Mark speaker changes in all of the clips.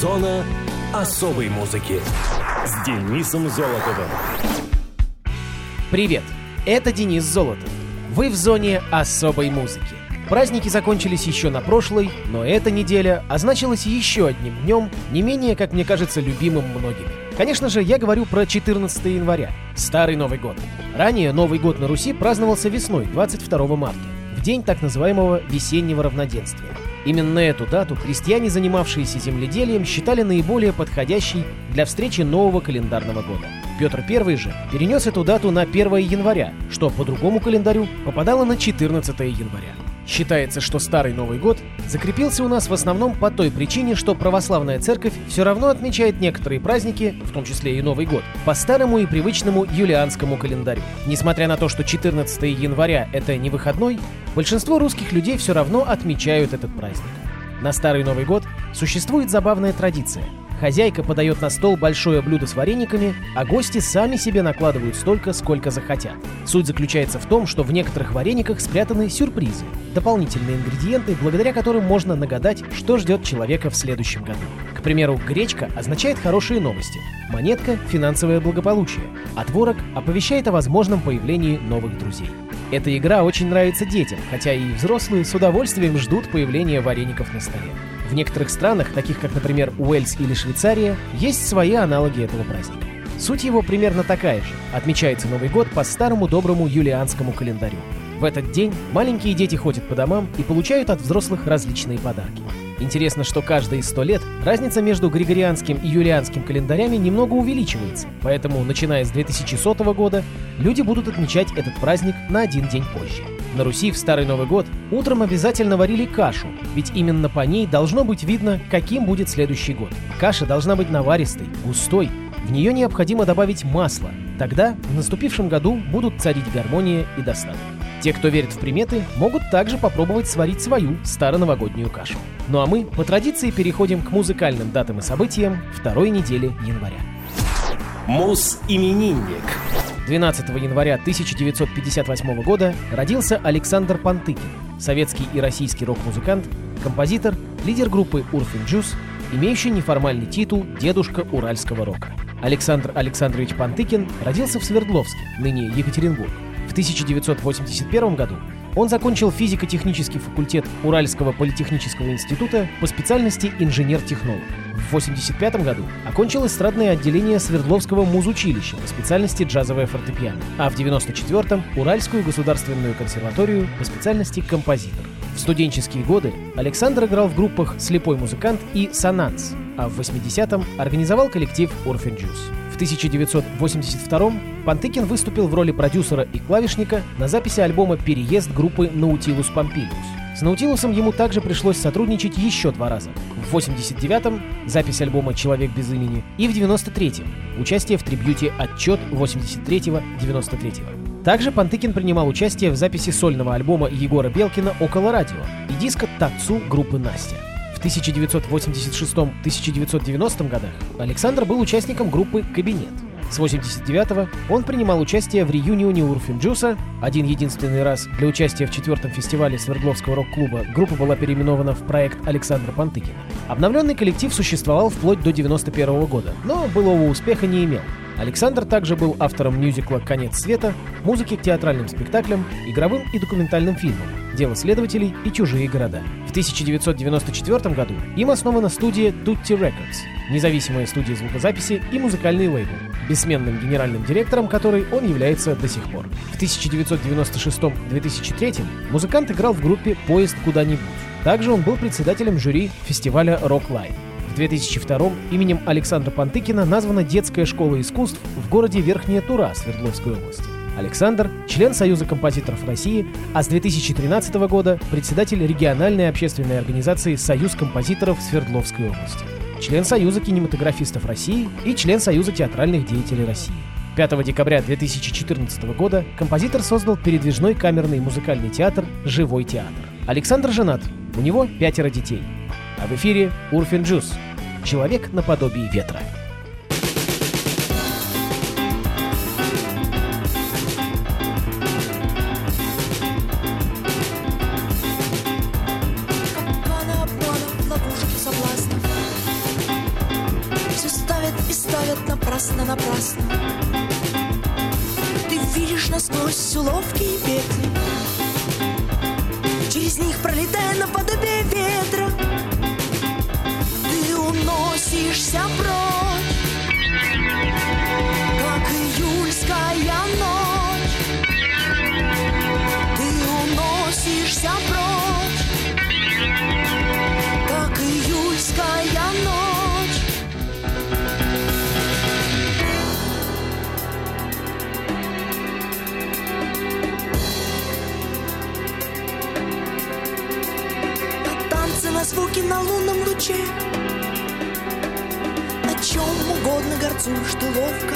Speaker 1: Зона особой музыки с Денисом Золотовым.
Speaker 2: Привет, это Денис Золотов. Вы в зоне особой музыки. Праздники закончились еще на прошлой, но эта неделя означилась еще одним днем, не менее, как мне кажется, любимым многими. Конечно же, я говорю про 14 января, Старый Новый год. Ранее Новый год на Руси праздновался весной, 22 марта, в день так называемого весеннего равноденствия. Именно эту дату крестьяне, занимавшиеся земледелием, считали наиболее подходящей для встречи нового календарного года. Петр I же перенес эту дату на 1 января, что по другому календарю попадало на 14 января. Считается, что Старый Новый год закрепился у нас в основном по той причине, что православная церковь все равно отмечает некоторые праздники, в том числе и Новый год, по старому и привычному юлианскому календарю. Несмотря на то, что 14 января это не выходной, большинство русских людей все равно отмечают этот праздник. На Старый Новый год существует забавная традиция – Хозяйка подает на стол большое блюдо с варениками, а гости сами себе накладывают столько, сколько захотят. Суть заключается в том, что в некоторых варениках спрятаны сюрпризы, дополнительные ингредиенты, благодаря которым можно нагадать, что ждет человека в следующем году. К примеру, гречка означает хорошие новости, монетка – финансовое благополучие, а творог оповещает о возможном появлении новых друзей. Эта игра очень нравится детям, хотя и взрослые с удовольствием ждут появления вареников на столе. В некоторых странах, таких как, например, Уэльс или Швейцария, есть свои аналоги этого праздника. Суть его примерно такая же. Отмечается Новый год по старому доброму юлианскому календарю. В этот день маленькие дети ходят по домам и получают от взрослых различные подарки. Интересно, что каждые сто лет разница между григорианским и юлианским календарями немного увеличивается, поэтому, начиная с 2100 года, люди будут отмечать этот праздник на один день позже. На Руси в Старый Новый год утром обязательно варили кашу, ведь именно по ней должно быть видно, каким будет следующий год. Каша должна быть наваристой, густой, в нее необходимо добавить масло. Тогда в наступившем году будут царить гармония и достаток. Те, кто верит в приметы, могут также попробовать сварить свою староновогоднюю кашу. Ну а мы по традиции переходим к музыкальным датам и событиям второй недели января.
Speaker 1: Мус-именинник.
Speaker 2: 12 января 1958 года родился Александр Пантыкин, советский и российский рок-музыкант, композитор, лидер группы Урфин Джус, имеющий неформальный титул «Дедушка уральского рока». Александр Александрович Пантыкин родился в Свердловске, ныне Екатеринбург. В 1981 году он закончил физико-технический факультет Уральского политехнического института по специальности инженер-технолог. В 1985 году окончил эстрадное отделение Свердловского музучилища по специальности джазовое фортепиано, а в 1994-м Уральскую государственную консерваторию по специальности композитор. В студенческие годы Александр играл в группах «Слепой музыкант» и «Сонанс», а в 80-м организовал коллектив «Orphan Juice». 1982 Пантыкин выступил в роли продюсера и клавишника на записи альбома «Переезд» группы Nautilus Pompilius. С Наутилусом ему также пришлось сотрудничать еще два раза. В 89-м запись альбома «Человек без имени» и в 93-м участие в трибьюте «Отчет» 83-93. Также Пантыкин принимал участие в записи сольного альбома Егора Белкина «Около радио» и диска «Тацу» группы «Настя». 1986-1990 годах Александр был участником группы «Кабинет». С 89-го он принимал участие в реюнионе Урфинджуса. Один единственный раз для участия в четвертом фестивале Свердловского рок-клуба группа была переименована в проект Александра Пантыкина. Обновленный коллектив существовал вплоть до 91 -го года, но былого успеха не имел. Александр также был автором мюзикла «Конец света», музыки к театральным спектаклям, игровым и документальным фильмам, «Дело следователей» и «Чужие города». В 1994 году им основана студия Tutti Records, независимая студия звукозаписи и музыкальный лейбл, бессменным генеральным директором которой он является до сих пор. В 1996-2003 музыкант играл в группе «Поезд куда-нибудь». Также он был председателем жюри фестиваля Rock Live. В 2002 именем Александра Пантыкина названа детская школа искусств в городе Верхняя Тура Свердловской области. Александр – член Союза композиторов России, а с 2013 года председатель региональной общественной организации «Союз композиторов Свердловской области», член Союза кинематографистов России и член Союза театральных деятелей России. 5 декабря 2014 года композитор создал передвижной камерный музыкальный театр «Живой театр». Александр женат, у него пятеро детей. А в эфире Урфин Джус – человек наподобие ветра.
Speaker 3: ставят и ставят напрасно, напрасно. Ты видишь насквозь уловки и петли. Через них пролетая наподобие ветра уносишься прочь Как июльская ночь. Ты уносишься прочь Как июльская ночь. На танцы, на звуки, на лунном луче горцуешь ты ловко.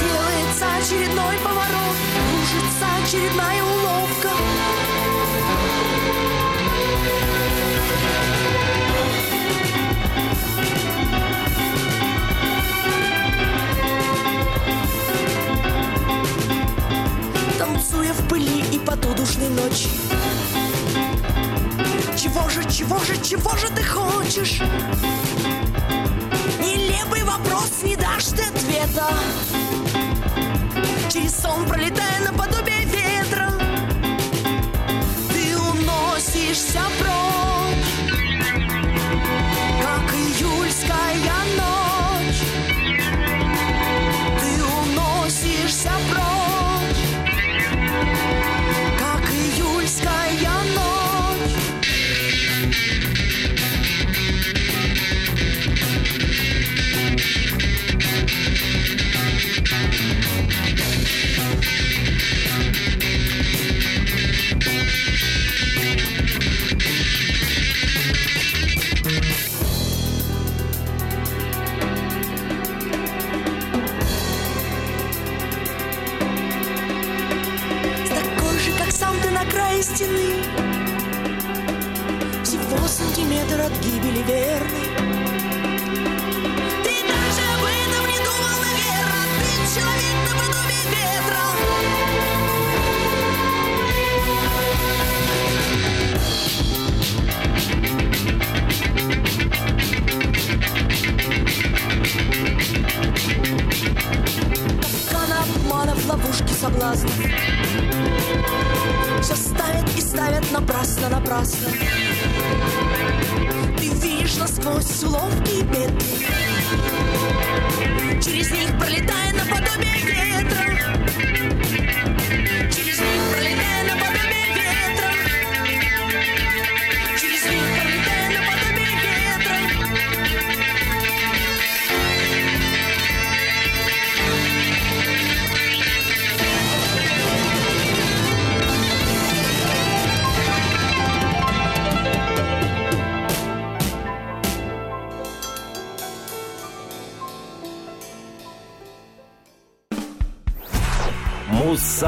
Speaker 3: Делается очередной поворот Кружится очередная уловка. Танцуя в пыли и поту душной ночи. Чего же, чего же, чего же ты хочешь? Нелепый вопрос, не дашь ты ответа. Через сон пролетая наподобие ветра Ты уносишься прочь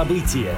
Speaker 1: Муз-события.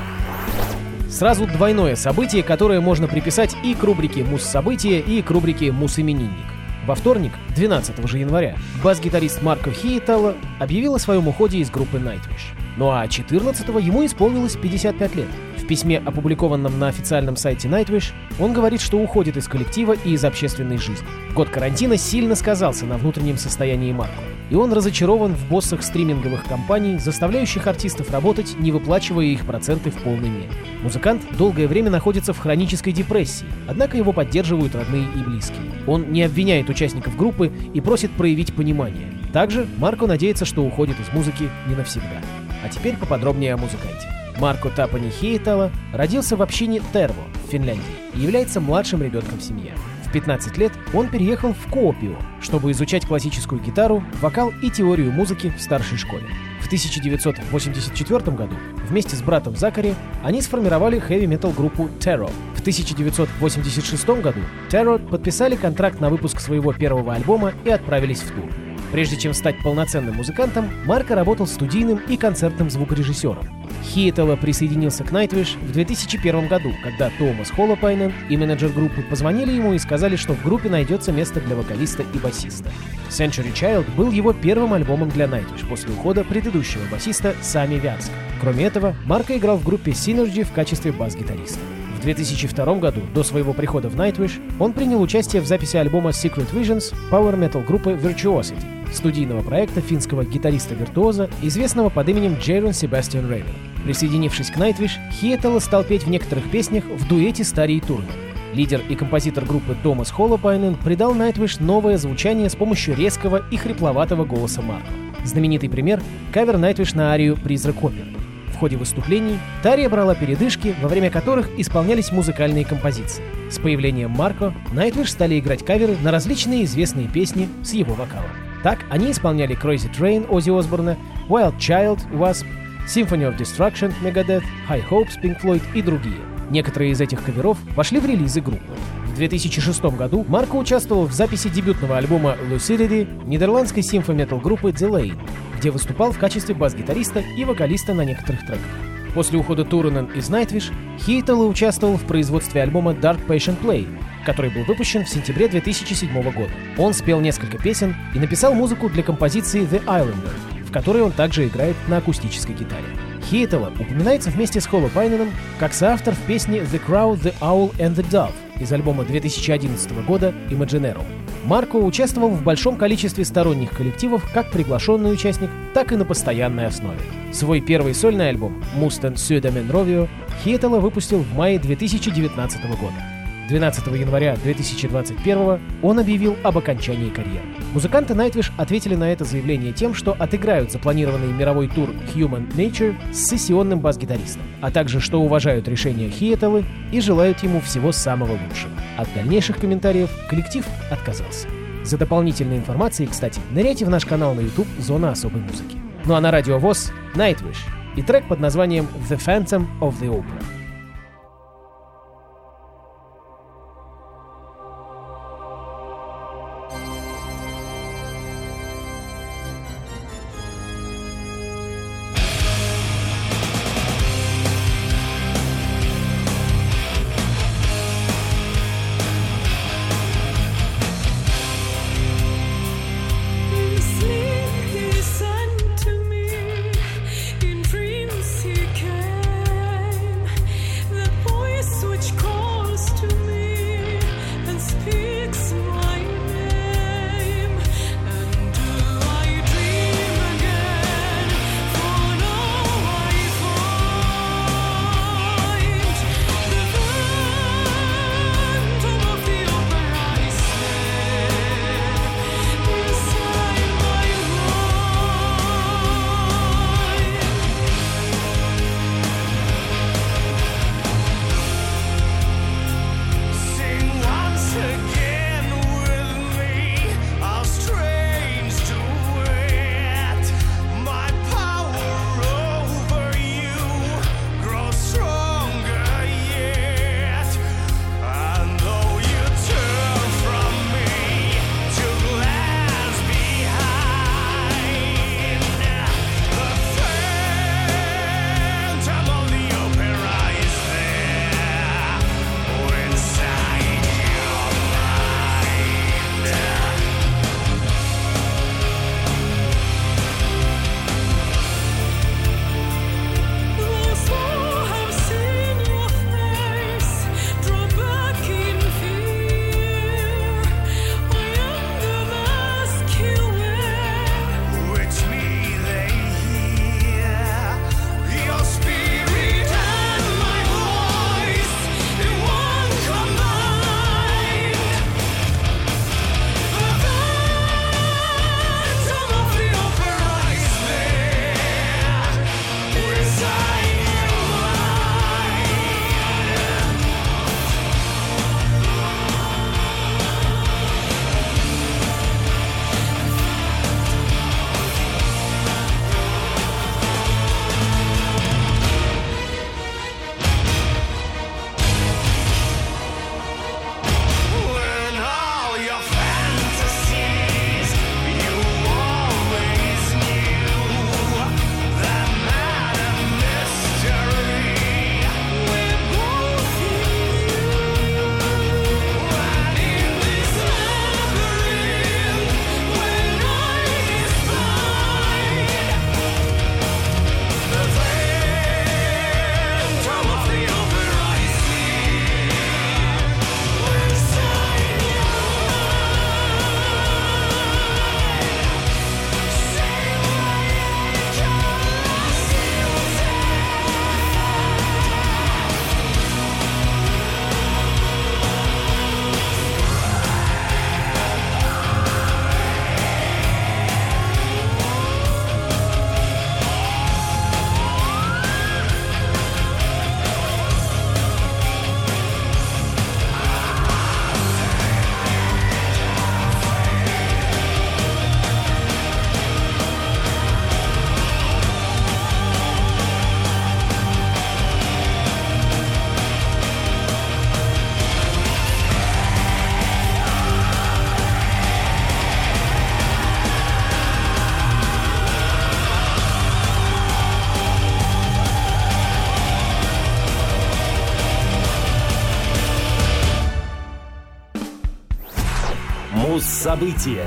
Speaker 2: Сразу двойное событие, которое можно приписать и к рубрике «Муз-события», и к рубрике «Муз-именинник». Во вторник, 12 же января, бас-гитарист Марко Хиетала объявил о своем уходе из группы Nightwish. Ну а 14 ему исполнилось 55 лет. В письме, опубликованном на официальном сайте Nightwish, он говорит, что уходит из коллектива и из общественной жизни. Год карантина сильно сказался на внутреннем состоянии Марко, и он разочарован в боссах стриминговых компаний, заставляющих артистов работать, не выплачивая их проценты в полной мере. Музыкант долгое время находится в хронической депрессии, однако его поддерживают родные и близкие. Он не обвиняет участников группы и просит проявить понимание. Также Марко надеется, что уходит из музыки не навсегда. А теперь поподробнее о музыканте. Марко Тапани Хейтала родился в общине Терво в Финляндии и является младшим ребенком в семье. В 15 лет он переехал в Копио, чтобы изучать классическую гитару, вокал и теорию музыки в старшей школе. В 1984 году вместе с братом Закари они сформировали хэви-метал группу Terror. В 1986 году Terror подписали контракт на выпуск своего первого альбома и отправились в тур. Прежде чем стать полноценным музыкантом, Марко работал студийным и концертным звукорежиссером. Хиетела присоединился к Nightwish в 2001 году, когда Томас Холлопайнен и менеджер группы позвонили ему и сказали, что в группе найдется место для вокалиста и басиста. Century Child был его первым альбомом для Nightwish после ухода предыдущего басиста Сами Вянска. Кроме этого, Марко играл в группе Synergy в качестве бас-гитариста. В 2002 году, до своего прихода в Nightwish, он принял участие в записи альбома Secret Visions Power Metal группы Virtuosity, студийного проекта финского гитариста-виртуоза, известного под именем Джейрон Себастьян Рейвен. Присоединившись к Nightwish, Хиетела стал петь в некоторых песнях в дуэте с Тарией Турнер. Лидер и композитор группы Томас Холлопайнен придал Nightwish новое звучание с помощью резкого и хрипловатого голоса Марка. Знаменитый пример — кавер Nightwish на арию «Призрак оперы». В ходе выступлений Тария брала передышки, во время которых исполнялись музыкальные композиции. С появлением Марко Nightwish стали играть каверы на различные известные песни с его вокалом. Так они исполняли Crazy Train Оззи Осборна, Wild Child Wasp, Symphony of Destruction Megadeth, High Hopes Pink Floyd и другие. Некоторые из этих каверов вошли в релизы группы. В 2006 году Марко участвовал в записи дебютного альбома Lucidity нидерландской симфо-метал группы Delane, где выступал в качестве бас-гитариста и вокалиста на некоторых треках. После ухода Туренен из Nightwish, Хейтелла участвовал в производстве альбома Dark Patient Play, который был выпущен в сентябре 2007 года. Он спел несколько песен и написал музыку для композиции The Islander, в которой он также играет на акустической гитаре. Хейтелла упоминается вместе с Холло Пайненом как соавтор в песне The Crow, The Owl and The Dove из альбома 2011 года Imaginero. Марко участвовал в большом количестве сторонних коллективов как приглашенный участник, так и на постоянной основе. Свой первый сольный альбом «Мустен Сюдамен Ровио» Хиетела выпустил в мае 2019 года. 12 января 2021 он объявил об окончании карьеры. Музыканты Nightwish ответили на это заявление тем, что отыграют запланированный мировой тур Human Nature с сессионным бас-гитаристом, а также что уважают решение Хиетелы и желают ему всего самого лучшего. От дальнейших комментариев коллектив отказался. За дополнительной информацией, кстати, ныряйте в наш канал на YouTube «Зона особой музыки». Ну а на радио ВОЗ Nightwish и трек под названием «The Phantom of the Opera».
Speaker 1: Муз-события.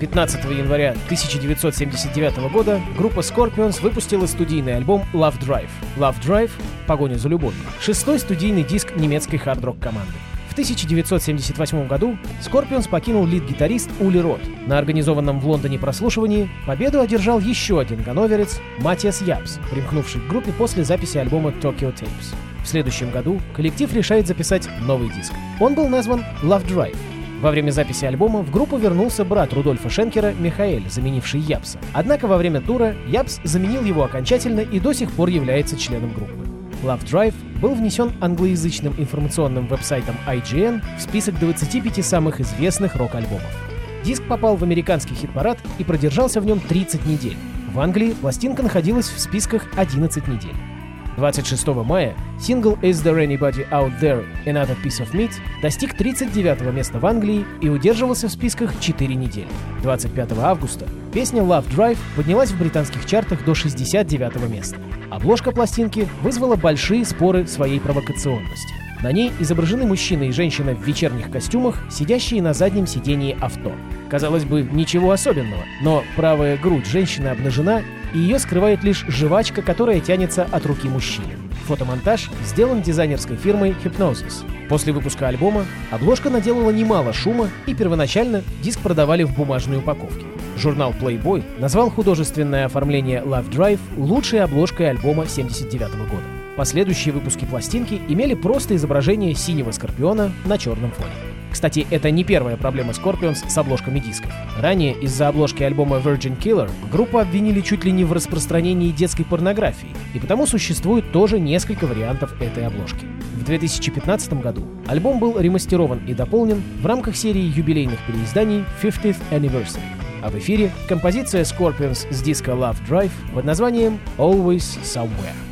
Speaker 2: 15 января 1979 года группа Scorpions выпустила студийный альбом Love Drive. Love Drive — «Погоня за любовью». Шестой студийный диск немецкой хард-рок команды. В 1978 году Scorpions покинул лид-гитарист Ули Рот. На организованном в Лондоне прослушивании победу одержал еще один ганноверец Матиас Япс, примкнувший к группе после записи альбома Tokyo Tapes. В следующем году коллектив решает записать новый диск. Он был назван Love Drive. Во время записи альбома в группу вернулся брат Рудольфа Шенкера Михаэль, заменивший Япса. Однако во время тура Япс заменил его окончательно и до сих пор является членом группы. Love Drive был внесен англоязычным информационным веб-сайтом IGN в список 25 самых известных рок-альбомов. Диск попал в американский хит-парад и продержался в нем 30 недель. В Англии пластинка находилась в списках 11 недель. 26 мая сингл «Is There Anybody Out There? Another Piece of Meat» достиг 39 места в Англии и удерживался в списках 4 недели. 25 августа песня «Love Drive» поднялась в британских чартах до 69 места. Обложка пластинки вызвала большие споры своей провокационности. На ней изображены мужчина и женщина в вечерних костюмах, сидящие на заднем сидении авто. Казалось бы, ничего особенного, но правая грудь женщины обнажена, и ее скрывает лишь жвачка, которая тянется от руки мужчины. Фотомонтаж сделан дизайнерской фирмой Hypnosis. После выпуска альбома обложка наделала немало шума, и первоначально диск продавали в бумажной упаковке. Журнал Playboy назвал художественное оформление Love Drive лучшей обложкой альбома 79 года. Последующие выпуски пластинки имели просто изображение синего скорпиона на черном фоне. Кстати, это не первая проблема Scorpions с обложками дисков. Ранее из-за обложки альбома Virgin Killer группу обвинили чуть ли не в распространении детской порнографии, и потому существует тоже несколько вариантов этой обложки. В 2015 году альбом был ремастерован и дополнен в рамках серии юбилейных переизданий 50th Anniversary. А в эфире композиция Scorpions с диска Love Drive под названием Always Somewhere.